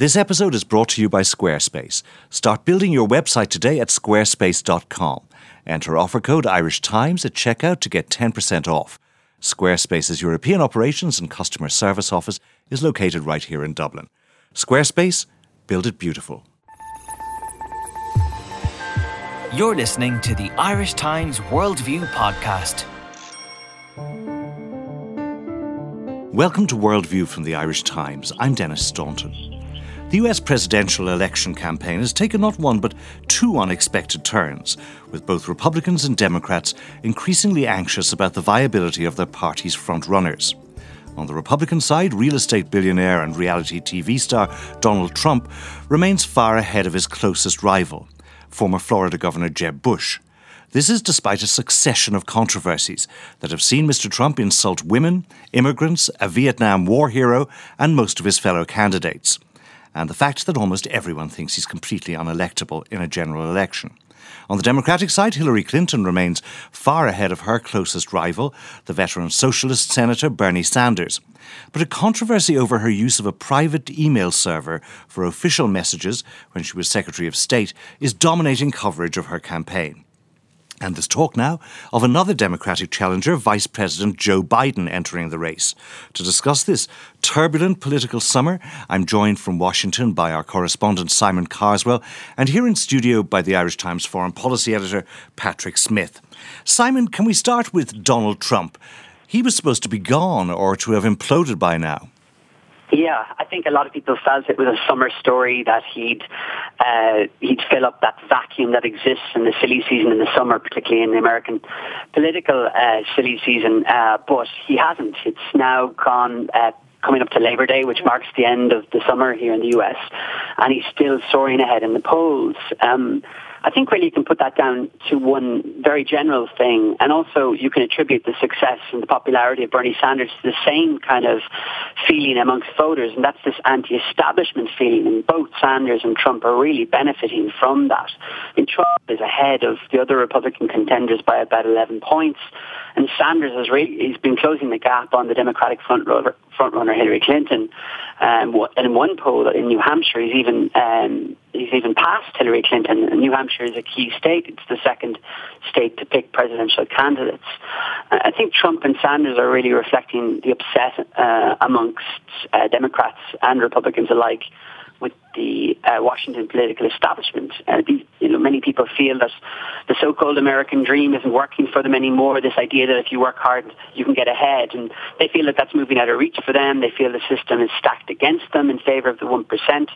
This episode is brought to you by Squarespace. Start building your website today at squarespace.com. Enter offer code Irish Times at checkout to get 10% off. Squarespace's European operations and customer service office is located right here in Dublin. Squarespace, build it beautiful. You're listening to the Irish Times Worldview podcast. Welcome to Worldview from the Irish Times. I'm Denis Staunton. The US presidential election campaign has taken not one but two unexpected turns, with both Republicans and Democrats increasingly anxious about the viability of their party's frontrunners. On the Republican side, real estate billionaire and reality TV star Donald Trump remains far ahead of his closest rival, former Florida Governor Jeb Bush. This is despite a succession of controversies that have seen Mr. Trump insult women, immigrants, a Vietnam War hero, and most of his fellow candidates and the fact that almost everyone thinks he's completely unelectable in a general election. On the Democratic side, Hillary Clinton remains far ahead of her closest rival, the veteran socialist Senator Bernie Sanders. But a controversy over her use of a private email server for official messages when she was Secretary of State is dominating coverage of her campaign. And there's talk now of another Democratic challenger, Vice President Joe Biden, entering the race. To discuss this turbulent political summer, I'm joined from Washington by our correspondent Simon Carswell, and here in studio by the Irish Times foreign policy editor Patrick Smyth. Simon, can we start with Donald Trump? He was supposed to be gone or to have imploded by now. Yeah, I think a lot of people felt it was a summer story that he'd uh, he'd fill up that vacuum that exists in the silly season in the summer, particularly in the American political uh, silly season. Uh, but he hasn't. It's now gone. Uh, coming up to Labor Day, which marks the end of the summer here in the US, and he's still soaring ahead in the polls. Um, I think really you can put that down to one very general thing, and also you can attribute the success and the popularity of Bernie Sanders to the same kind of feeling amongst voters, and that's this anti-establishment feeling. And both Sanders and Trump are really benefiting from that. And Trump is ahead of the other Republican contenders by about 11 points, and Sanders has really he's been closing the gap on the Democratic front front runner Hillary Clinton. Um, and in one poll in New Hampshire, he's even um, he's even passed Hillary Clinton. And New Hampshire is a key state; it's the second state to pick presidential candidates. I think Trump and Sanders are really reflecting the upset uh, amongst uh, Democrats and Republicans alike the uh, Washington political establishment. Uh, these, you know, many people feel that the so-called American dream isn't working for them anymore. This idea that if you work hard, you can get ahead, and they feel that that's moving out of reach for them. They feel the system is stacked against them in favor of the one percent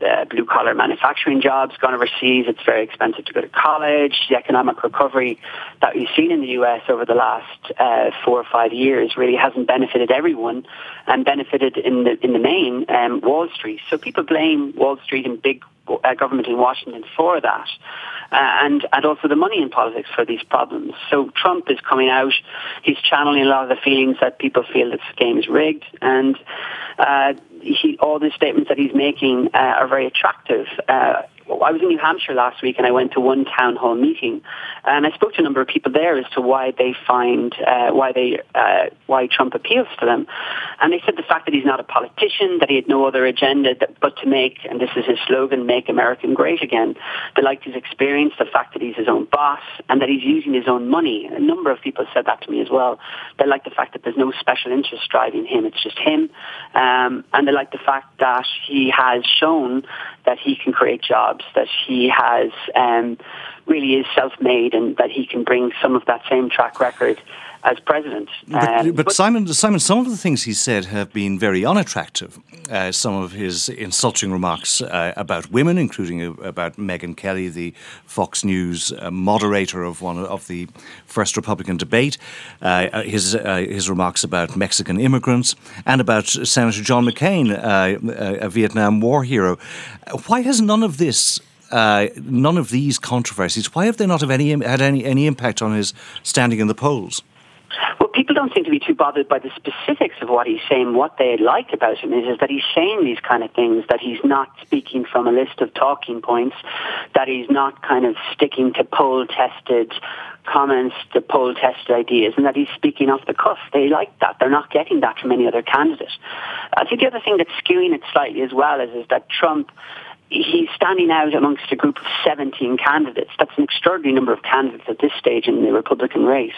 uh, blue collar manufacturing jobs gone overseas. It's very expensive to go to college. The economic recovery that we've seen in the US over the last uh, four or five years really hasn't benefited everyone and benefited in the in the main um, Wall Street. So people blame Wall Street and big uh, government in Washington for that. Uh, and and also the money in politics for these problems. So Trump is coming out. He's channeling a lot of the feelings that people feel that this game is rigged, and uh, he, all the statements that he's making uh, are very attractive. Uh, I was in New Hampshire last week and I went to one town hall meeting and I spoke to a number of people there as to why they find uh, why they uh, why Trump appeals to them, and they said the fact that he's not a politician, that he had no other agenda that, but to make and this is his slogan, make America great again. They liked his experience, the fact that he's his own boss, and that he's using his own money. A number of people said that to me as well. They like the fact that there's no special interest driving him; it's just him, um, and they like the fact that he has shown that he can create jobs, that he has. Um, really is self-made and that he can bring some of that same track record as president. But, um, but, but, Simon, Simon, some of the things he said have been very unattractive. Uh, some of his insulting remarks uh, about women, including uh, about Megyn Kelly, the Fox News uh, moderator of one of the first Republican debate, uh, uh, his his remarks about Mexican immigrants, and about Senator John McCain, a Vietnam War hero. Why has none of this uh, none of these controversies, why have they not have any had any any impact on his standing in the polls? Well, people don't seem to be too bothered by the specifics of what he's saying. What they like about him is, is that he's saying these kind of things, that he's not speaking from a list of talking points, that he's not kind of sticking to poll tested comments, to poll tested ideas, and that he's speaking off the cuff. They like that. They're not getting that from any other candidate. I think the other thing that's skewing it slightly as well is, is that Trump he's standing out amongst a group of 17 candidates. That's an extraordinary number of candidates at this stage in the Republican race.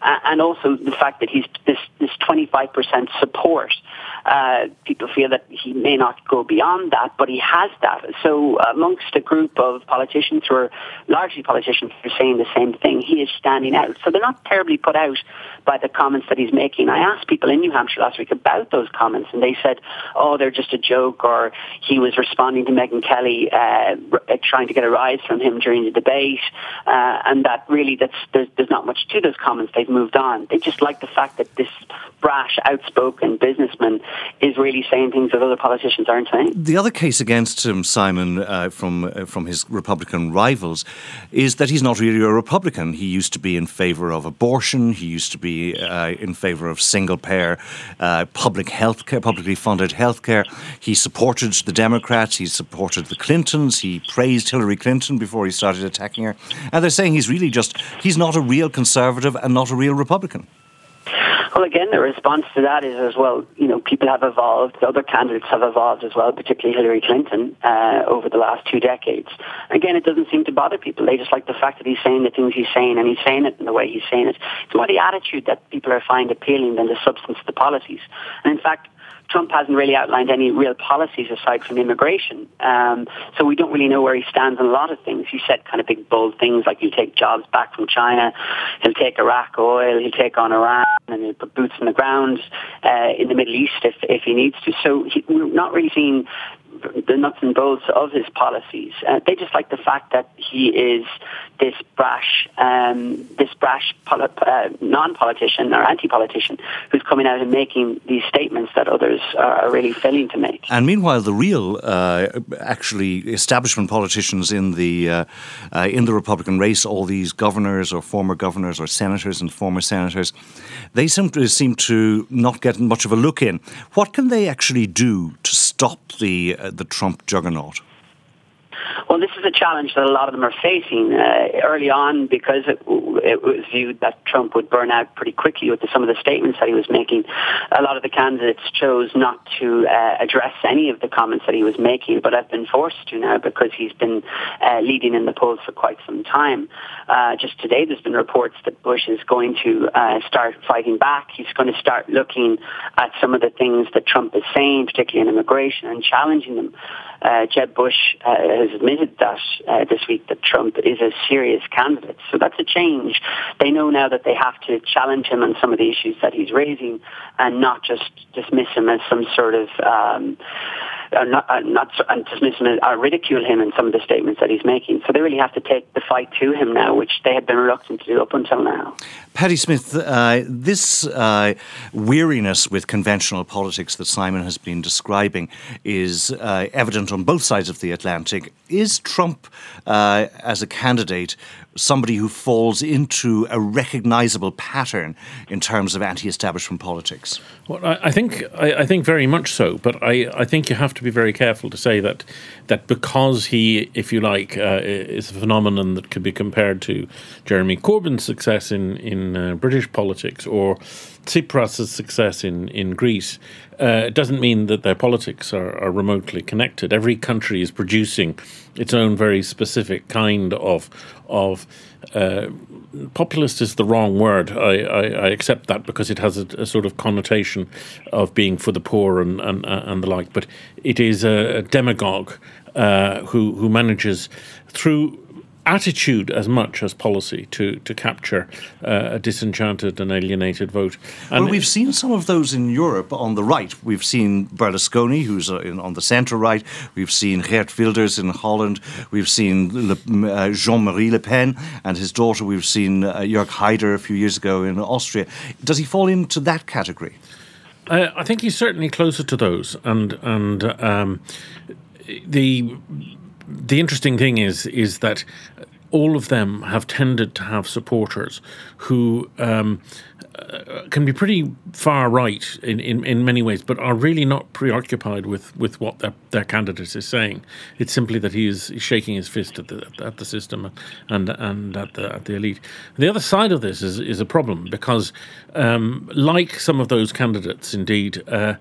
Uh, and also the fact that he's this, this 25% support. Uh, people feel that he may not go beyond that, but he has that. So amongst a group of politicians who are largely politicians who are saying the same thing, he is standing out. So they're not terribly put out by the comments that he's making. I asked people in New Hampshire last week about those comments, and they said, oh, they're just a joke, or he was responding to Megyn Kelly uh, trying to get a rise from him during the debate, uh, and that really that's there's, there's not much to those comments. They've moved on. They just like the fact that this brash, outspoken businessman is really saying things that other politicians aren't saying. The other case against him, Simon, uh, from uh, from his Republican rivals, is that he's not really a Republican. He used to be in favour of abortion. He used to be uh, in favour of single payer uh, public health care, publicly funded health care. He supported the Democrats. He supported the Clintons. He praised Hillary Clinton before he started attacking her. And they're saying he's really just he's not a real conservative and not a real Republican. Well, again, the response to that is as well, you know, people have evolved, other candidates have evolved as well, particularly Hillary Clinton, uh, over the last two decades. Again, it doesn't seem to bother people. They just like the fact that he's saying the things he's saying and he's saying it in the way he's saying it. It's more the attitude that people are finding appealing than the substance of the policies. And in fact, Trump hasn't really outlined any real policies aside from immigration. Um, so we don't really know where he stands on a lot of things. He said kind of big, bold things like he'll take jobs back from China, he'll take Iraq oil, he'll take on Iran, and he'll put boots on the ground uh, in the Middle East if, if he needs to. So he, we're not really seeing the nuts and bolts of his policies. Uh, they just like the fact that he is this brash, um, this brash poli- uh, non-politician or anti-politician who's coming out and making these statements that others are really failing to make. And meanwhile, the real, uh, actually, establishment politicians in the uh, uh, in the Republican race, all these governors or former governors or senators and former senators, they seem to seem to not get much of a look in. What can they actually do to stop the uh, the Trump juggernaut? Well, this is a challenge that a lot of them are facing uh, early on because it, was viewed that Trump would burn out pretty quickly with the, some of the statements that he was making. A lot of the candidates chose not to uh, address any of the comments that he was making, but have been forced to now because he's been uh, leading in the polls for quite some time. Uh, just today, there's been reports that Bush is going to uh, start fighting back. He's going to start looking at some of the things that Trump is saying, particularly in immigration, and challenging them. Uh, Jeb Bush uh, has admitted that uh, this week that Trump is a serious candidate. So that's a change. They know now that they have to challenge him on some of the issues that he's raising and not just dismiss him as some sort of um, uh, not, uh, not dismiss him or ridicule him in some of the statements that he's making. So they really have to take the fight to him now, which they had been reluctant to do up until now. Paddy Smyth, uh, this uh, weariness with conventional politics that Simon has been describing is uh, on both sides of the Atlantic. Is Trump, uh, as a candidate, somebody who falls into a recognizable pattern in terms of anti-establishment politics? Well, I, I think I, I, think very much so, but I, I think you have to be very careful to say that that because he, if you like, uh, is a phenomenon that could be compared to Jeremy Corbyn's success in in uh, British politics or Tsipras' success in in Greece, uh, doesn't mean that their politics are, are remotely connected. Every country is producing its own very specific kind of of uh, populist is the wrong word. I, I, I accept that because it has a, a, sort of connotation of being for the poor and and, and the like. But it is a, a demagogue uh, who who manages through attitude as much as policy to to capture uh, a disenchanted and alienated vote. And well, we've seen some of those in Europe on the right. We've seen Berlusconi, who's uh, in, on the centre right. We've seen Geert Wilders in Holland. We've seen uh, Jean-Marie Le Pen and his daughter. We've seen uh, Jörg Haider a few years ago in Austria. Does he fall into that category? I think he's certainly closer to those, and and um, the the interesting thing is is that all of them have tended to have supporters who um, uh, can be pretty far right in, in, in many ways, but are really not preoccupied with, with what their, their candidate is saying. It's simply that he is shaking his fist at the at the system and and at the at the elite. The other side of this is is a problem because, um, like some of those candidates, indeed. Uh,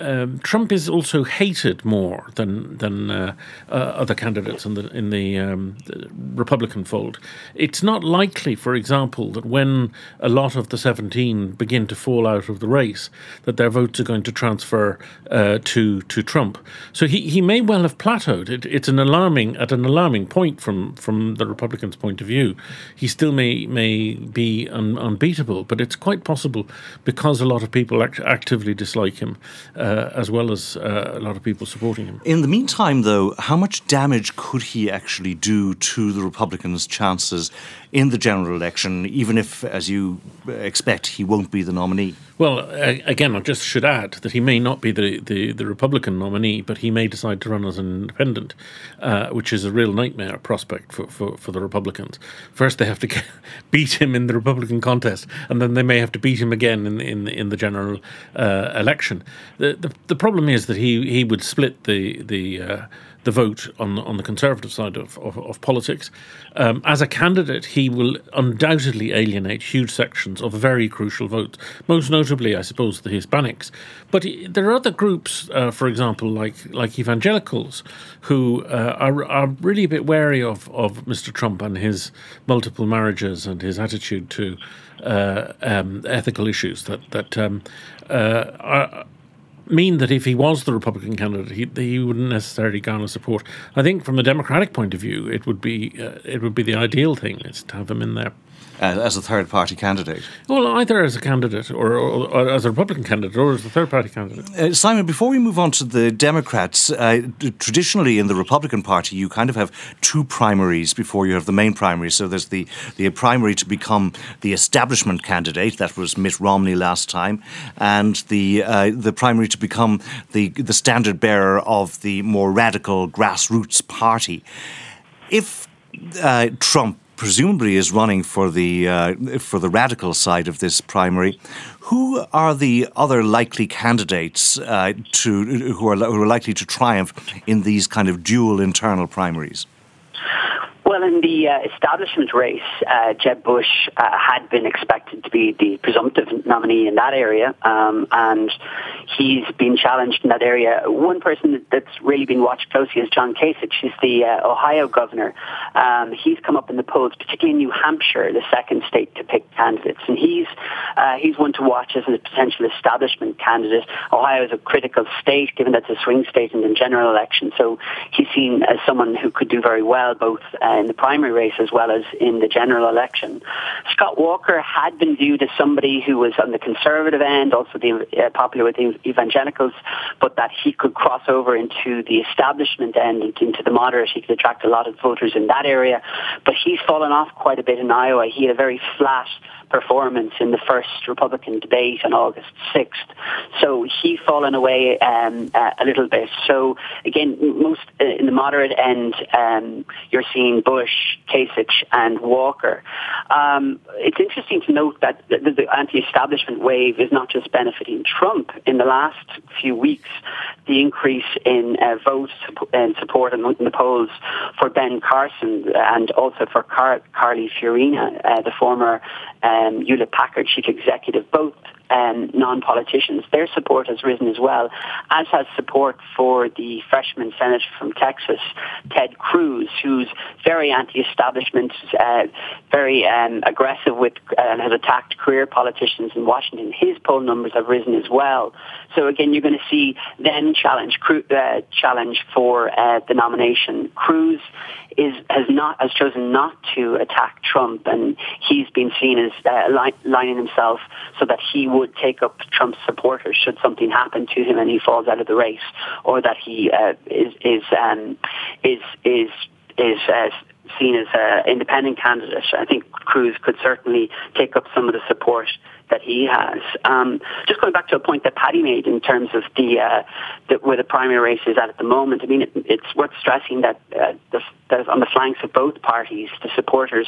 um, Trump is also hated more than than uh, uh, other candidates in the in the, um, the, Republican fold. It's not likely, for example, that when a lot of the 17 begin to fall out of the race, that their votes are going to transfer uh, to to Trump. So he, he may well have plateaued. It, it's an alarming at an alarming point from from the Republicans' point of view. He still may may be un, unbeatable, but it's quite possible because a lot of people act, actively dislike him. Uh, uh, as well as uh, a lot of people supporting him. In the meantime, though, how much damage could he actually do to the Republicans' chances in the general election, even if, as you expect, he won't be the nominee? Well, again, I just should add that he may not be the, the, the Republican nominee, but he may decide to run as an independent, uh, which is a real nightmare prospect for, for, for the Republicans. First, they have to beat him in the Republican contest, and then they may have to beat him again in in, in the general uh, election. The, the, the problem is that he he would split the the uh, the vote on on the conservative side of, of, of politics. Um, as a candidate, he will undoubtedly alienate huge sections of very crucial votes, most notably, I suppose, the Hispanics. But there are other groups, uh, for example, like like evangelicals, who uh, are are really a bit wary of of Mr. Trump and his multiple marriages and his attitude to uh, um, ethical issues that that um, uh, are mean that if he was the Republican candidate, he, he wouldn't necessarily garner support. I think from a Democratic point of view, it would be uh, it would be the ideal thing is to have him in there as a third party candidate? Well, either as a candidate or, or, or, as a Republican candidate or as a third party candidate. Uh, Simon, before we move on to the Democrats, uh, traditionally in the Republican Party, you kind of have two primaries before you have the main primary. So there's the, the primary to become the establishment candidate, that was Mitt Romney last time, and the, uh, the primary to become the, the standard bearer of the more radical grassroots party. If uh, Trump presumably is running for the uh, for the radical side of this primary. Who are the other likely candidates uh, to who are who are likely to triumph in these kind of dual internal primaries? Well, in the uh, establishment race, uh, Jeb Bush uh, had been expected to be the presumptive nominee in that area, um, and he's been challenged in that area. One person that's really been watched closely is John Kasich. He's the uh, Ohio governor. Um, he's come up in the polls, particularly in New Hampshire, the second state to pick candidates, and he's uh, he's one to watch as a potential establishment candidate. Ohio is a critical state, given that it's a swing state in the general election, so he's seen as someone who could do very well both uh, in the primary race as well as in the general election. Scott Walker had been viewed as somebody who was on the conservative end, also the, uh, popular with the evangelicals, but that he could cross over into the establishment end, into the moderate. He could attract a lot of voters in that area. But he's fallen off quite a bit in Iowa. He had a very flat performance in the first Republican debate on August 6th. So he's fallen away um, uh, a little bit. So again, most uh, in the moderate end, um, you're seeing Bush, Kasich, and Walker. Um, it's interesting to note that the, the anti-establishment wave is not just benefiting Trump. In the last few weeks, the increase in uh, votes and support in, the polls for Ben Carson and also for Car- Carly Fiorina, uh, the former um, Hewlett Packard chief executive, both um, non-politicians. Their support has risen as well, as has support for the freshman senator from Texas, Ted Cruz, who's very anti-establishment, uh, very um, aggressive with uh, and has attacked career politicians in Washington. His poll numbers have risen as well. So again, you're going to see them challenge uh, challenge for uh, the nomination. Cruz is has not has chosen not to attack Trump, and he's been seen as uh, li- lining himself so that he would take up Trump's supporters should something happen to him and he falls out of the race, or that he uh, is is um, is is is uh, seen as an independent candidate. I think Cruz could certainly take up some of the support that he has. Um, just going back to a point that Paddy made in terms of the, uh, the where the primary race is at at the moment. I mean, it, it's worth stressing that, uh, the, that on the flanks of both parties, the supporters,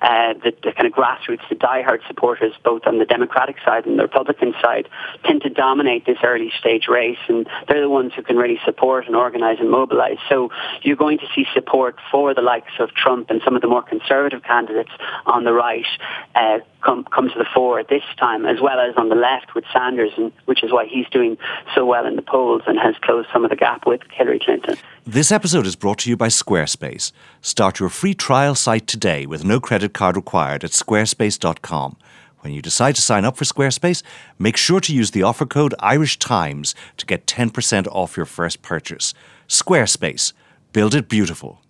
uh, the, the kind of grassroots, the diehard supporters, both on the Democratic side and the Republican side, tend to dominate this early stage race, and they're the ones who can really support and organise and mobilise. So you're going to see support for the likes of Trump and some of the more conservative candidates on the right uh, come come to the fore at this time, as well as on the left with Sanders, and which is why he's doing so well in the polls and has closed some of the gap with Hillary Clinton. This episode is brought to you by Squarespace. Start your free trial site today with no credit card required at squarespace.com. When you decide to sign up for Squarespace, make sure to use the offer code Irish Times to get 10% off your first purchase. Squarespace. Build it beautiful.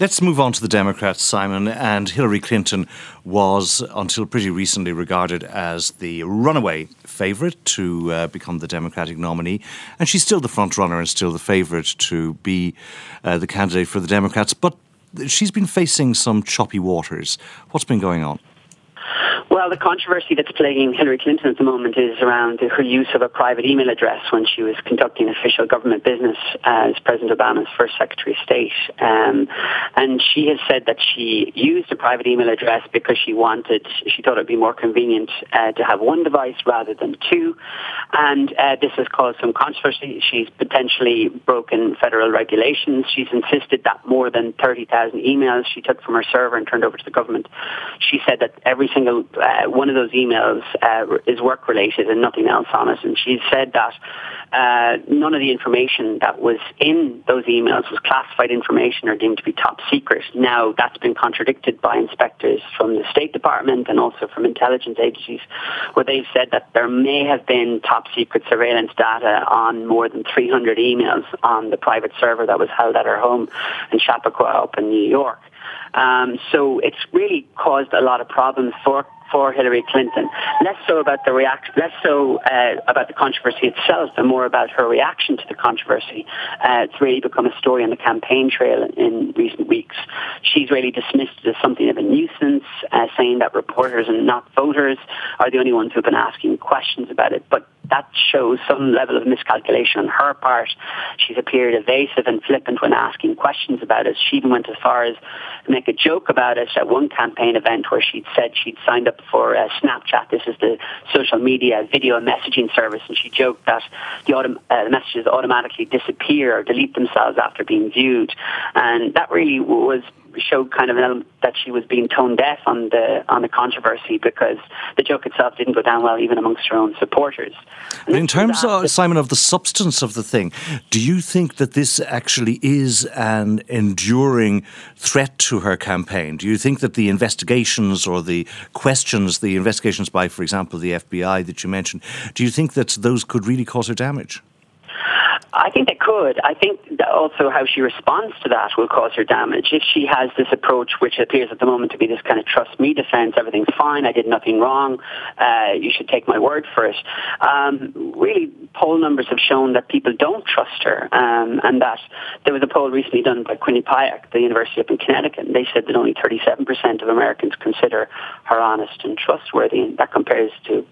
Let's move on to the Democrats, Simon. And Hillary Clinton was, until pretty recently, regarded as the runaway favourite to uh, become the Democratic nominee. And she's still the front runner and still the favourite to be uh, the candidate for the Democrats. But she's been facing some choppy waters. What's been going on? Well, the controversy that's plaguing Hillary Clinton at the moment is around her use of a private email address when she was conducting official government business as President Obama's first Secretary of State. Um, and she has said that she used a private email address because she wanted, she thought it would be more convenient uh, to have one device rather than two. And uh, this has caused some controversy. She's potentially broken federal regulations. She's insisted that more than 30,000 emails she took from her server and turned over to the government. She said that every single uh, one of those emails uh, is work related and nothing else on it. And she said that uh, none of the information that was in those emails was classified information or deemed to be top secret. Now, that's been contradicted by inspectors from the State Department and also from intelligence agencies, where they've said that there may have been top secret surveillance data on more than 300 emails on the private server that was held at her home in Chappaqua up in New York. Um, so it's really caused a lot of problems for for Hillary Clinton. Less so about the reaction, less so uh, about the controversy itself, and more about her reaction to the controversy. Uh, it's really become a story on the campaign trail in recent weeks. She's really dismissed it as something of a nuisance, uh, saying that reporters and not voters are the only ones who've been asking questions about it. But that shows some level of miscalculation on her part. She's appeared evasive and flippant when asking questions about it. She even went as far as to make a joke about it at one campaign event where she'd said she'd signed up for uh, Snapchat. This is the social media video messaging service, and she joked that the, autom- uh, the messages automatically disappear or delete themselves after being viewed. And that really was showed kind of an element that she was being tone deaf on the on the controversy because the joke itself didn't go down well even amongst her own supporters. But in terms, of, Simon, of the substance of the thing, do you think that this actually is an enduring threat to her campaign? Do you think that the investigations or the questions, the investigations by, for example, the FBI that you mentioned, do you think that those could really cause her damage? I think they could. I think also how she responds to that will cause her damage. If she has this approach, which appears at the moment to be this kind of trust me defense, everything's fine, I did nothing wrong, uh, you should take my word for it. Um, really, poll numbers have shown that people don't trust her, um, and that there was a poll recently done by Quinnipiac, the University up in Connecticut, and they said that only 37% of Americans consider her honest and trustworthy, and that compares to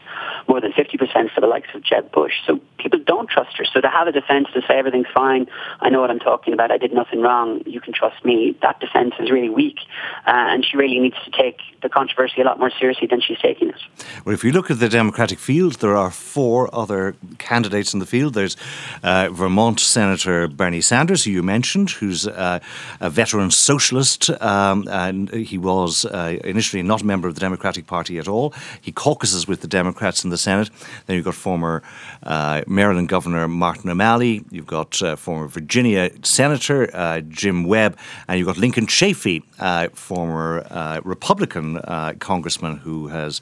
more than 50% for the likes of Jeb Bush. So people don't trust her. So to have a defense to say everything's fine, I know what I'm talking about, I did nothing wrong, you can trust me, that defense is really weak. Uh, and she really needs to take the controversy a lot more seriously than she's taking it. Well, if you look at the Democratic field, there are four other candidates in the field. There's uh, Vermont Senator Bernie Sanders, who you mentioned, who's uh, a veteran socialist, um, and he was uh, initially not a member of the Democratic Party at all. He caucuses with the Democrats in the Senate. Then you've got former uh, Maryland Governor Martin O'Malley, You've got uh, former Virginia Senator uh, Jim Webb, and you've got Lincoln Chafee, uh, former uh, Republican uh, congressman who has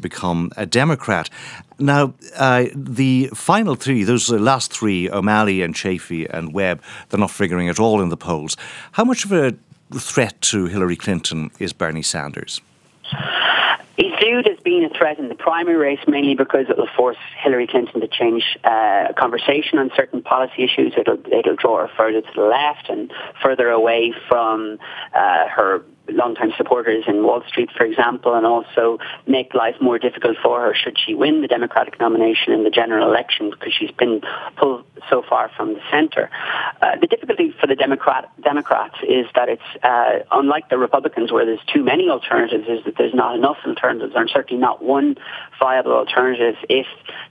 become a Democrat. Now, the final three, those last three, O'Malley and Chafee and Webb, they're not figuring at all in the polls. How much of a threat to Hillary Clinton is Bernie Sanders? Viewed as being a threat in the primary race mainly because it will force Hillary Clinton to change uh, conversation on certain policy issues. It'll, it'll draw her further to the left and further away from uh, her longtime supporters in Wall Street, for example, and also make life more difficult for her should she win the Democratic nomination in the general election because she's been pulled so far from the centre. Uh, the difficulty for the Democrat Democrats is that it's uh, unlike the Republicans, where there's too many alternatives, is that there's not enough alternatives, and certainly not one viable alternative if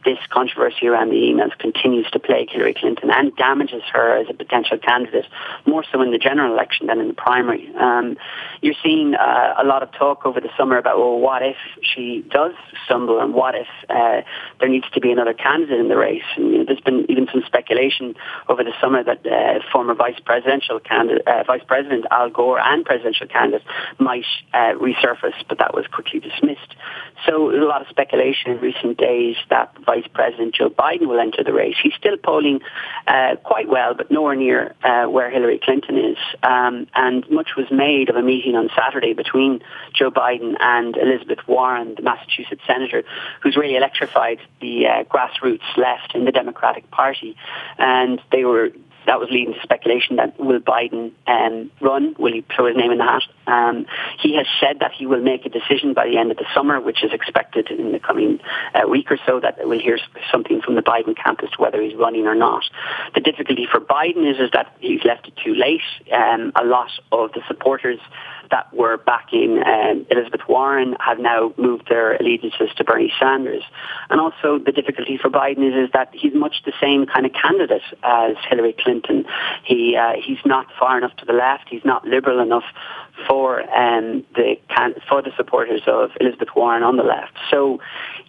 this controversy around the emails continues to plague Hillary Clinton and damages her as a potential candidate, more so in the general election than in the primary. Um, you're seeing uh, a lot of talk over the summer about, well, what if she does stumble and what if uh, there needs to be another candidate in the race? And you know, there's been even some speculation over the summer that uh, former vice presidential candidate, uh, Vice President Al Gore and presidential candidate might uh, resurface, but that was quickly dismissed. So a lot of speculation in recent days that Vice President Joe Biden will enter the race. He's still polling uh, quite well, but nowhere near where Hillary Clinton is. Um, and much was made of a meeting on Saturday between Joe Biden and Elizabeth Warren, the Massachusetts senator, who's really electrified the uh, grassroots left in the Democratic Party. And they were that was leading to speculation that will Biden um, run? Will he throw his name in the hat? Um, he has said that he will make a decision by the end of the summer, which is expected in the coming uh, week or so. That we'll hear something from the Biden camp as to whether he's running or not. The difficulty for Biden is, is that he's left it too late. Um, a lot of the supporters that were backing um, Elizabeth Warren have now moved their allegiances to Bernie Sanders. And also the difficulty for Biden is, is that he's much the same kind of candidate as Hillary Clinton. He uh, he's not far enough to the left. He's not liberal enough for um, the for the supporters of Elizabeth Warren on the left. So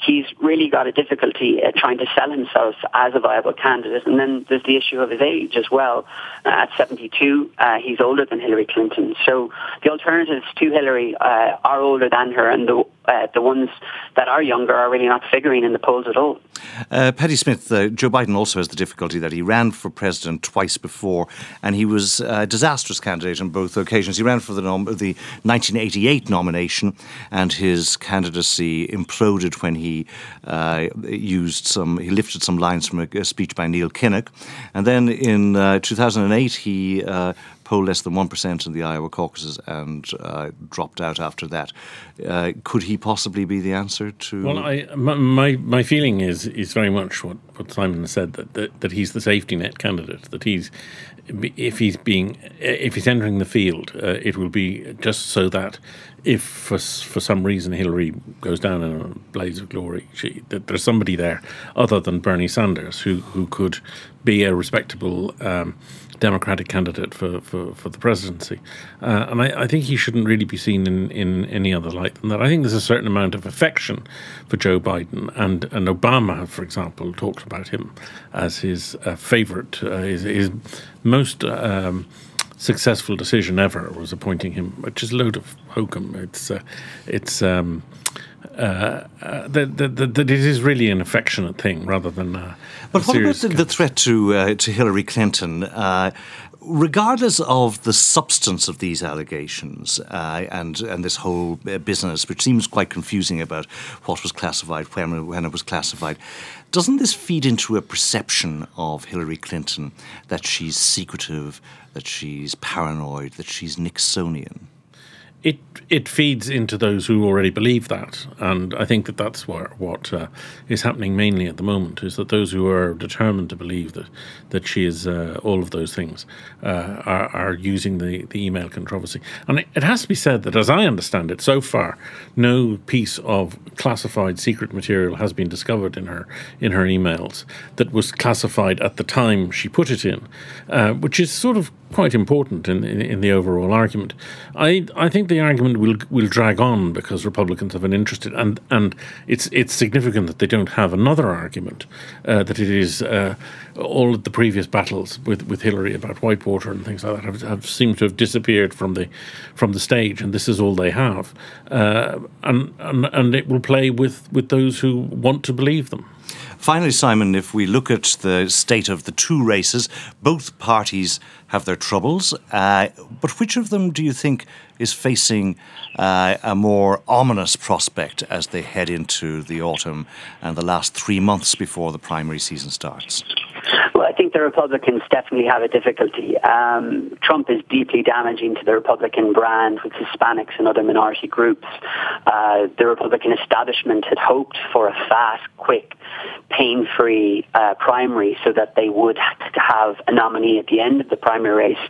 he's really got a difficulty uh, trying to sell himself as a viable candidate. And then there's the issue of his age as well. Uh, at 72, uh, he's older than Hillary Clinton. So the alternatives to Hillary uh, are older than her, and the uh, the ones that are younger are really not figuring in the polls at all. Uh, Paddy Smyth, Joe Biden also has the difficulty that he ran for president twice before, and he was a disastrous candidate on both occasions. He ran for the, nom- the 1988 nomination, and his candidacy imploded when he uh, used some, he lifted some lines from a, a, speech by Neil Kinnock. And then in uh, 2008, he polled less than 1% in the Iowa caucuses and uh, dropped out after that. Uh, could he possibly be the answer to. Well, I, my, my feeling is is very much what, what Simon said that, that, that he's the safety net candidate, that he's if he's being if he's entering the field, uh, it will be just so that if for for some reason Hillary goes down in a blaze of glory, she, that there's somebody there other than Bernie Sanders who who could be a respectable um, Democratic candidate for, for, for the presidency. Uh, and I, I, think he shouldn't really be seen in, in any other light than that. I think there's a certain amount of affection for Joe Biden, and, and Obama, for example, talked about him as his uh, favorite, uh, his, his, most. Um, successful decision ever was appointing him, which is a load of hokum. It's uh, it's um, uh, uh, that, that, that it is really an affectionate thing rather than. Uh, but what about the, the, threat to uh, to Hillary Clinton? Uh, regardless of the substance of these allegations uh, and and this whole business, which seems quite confusing about what was classified, when, when it was classified, doesn't this feed into a perception of Hillary Clinton that she's secretive, that she's paranoid, that she's Nixonian? It it feeds into those who already believe that, and I think that that's what what uh, is happening mainly at the moment is that those who are determined to believe that that she is uh, all of those things uh, are are using the the email controversy, and it, it, has to be said that as I understand it, so far no piece of classified secret material has been discovered in her in her emails that was classified at the time she put it in, uh, which is sort of quite important in, in, in, the overall argument. I I think the argument will will drag on because Republicans have been interested, and and it's it's significant that they don't have another argument uh, that it is uh, all of the previous battles with, with Hillary about Whitewater and things like that have, have seemed to have disappeared from the from the stage, and this is all they have, uh, and, and and it will play with with those who want to believe them. Finally, Simon, if we look at the state of the two races, both parties have their troubles. Uh, but which of them do you think is facing uh, a more ominous prospect as they head into the autumn and the last three months before the primary season starts? Think the Republicans definitely have a difficulty. Um, Trump is deeply damaging to the Republican brand with Hispanics and other minority groups. Uh, the Republican establishment had hoped for a fast, quick, pain-free uh, primary so that they would have a nominee at the end of the primary race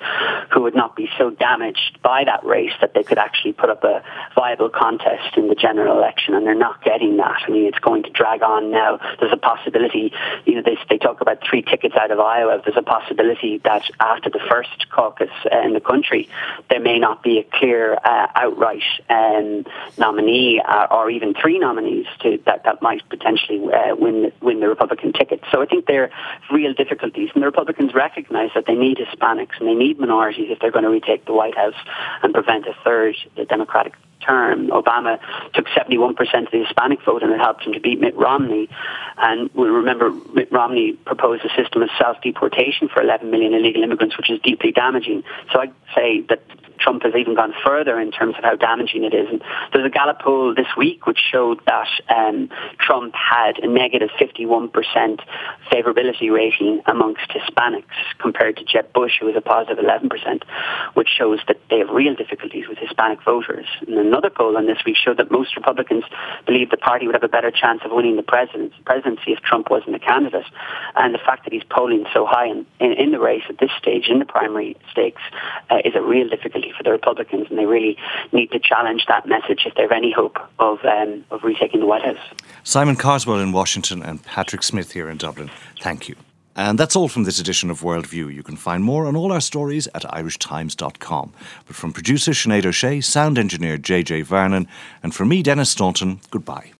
who would not be so damaged by that race that they could actually put up a viable contest in the general election, and they're not getting that. I mean, it's going to drag on now. There's a possibility, you know, they, they talk about three tickets out of Iowa. There's a possibility that after the first caucus uh, in the country, there may not be a clear uh, outright um, nominee uh, or even three nominees to, that, that might potentially uh, win, win the Republican ticket. So I think there are real difficulties, and the Republicans recognize that they need Hispanics and they need minorities if they're going to retake the White House and prevent a third Democratic term, Obama took 71% of the Hispanic vote and it helped him to beat Mitt Romney. And we remember Mitt Romney proposed a system of self-deportation for 11 million illegal immigrants, which is deeply damaging. So I'd say that Trump has even gone further in terms of how damaging it is. And there's a Gallup poll this week which showed that um, Trump had a negative 51% favorability rating amongst Hispanics compared to Jeb Bush, who was a positive 11%, which shows that they have real difficulties with Hispanic voters. And another poll on this week showed that most Republicans believe the party would have a better chance of winning the presidency if Trump wasn't a candidate. And the fact that he's polling so high in, in, in the race at this stage, in the primary stakes, uh, is a real difficulty for the Republicans, and they really need to challenge that message if they have any hope of um, of retaking the White House. Simon Carswell in Washington and Patrick Smyth here in Dublin. Thank you. And that's all from this edition of Worldview. You can find more on all our stories at irishtimes.com. But from producer Sinead O'Shea, sound engineer JJ Vernon, and from me, Denis Staunton, goodbye.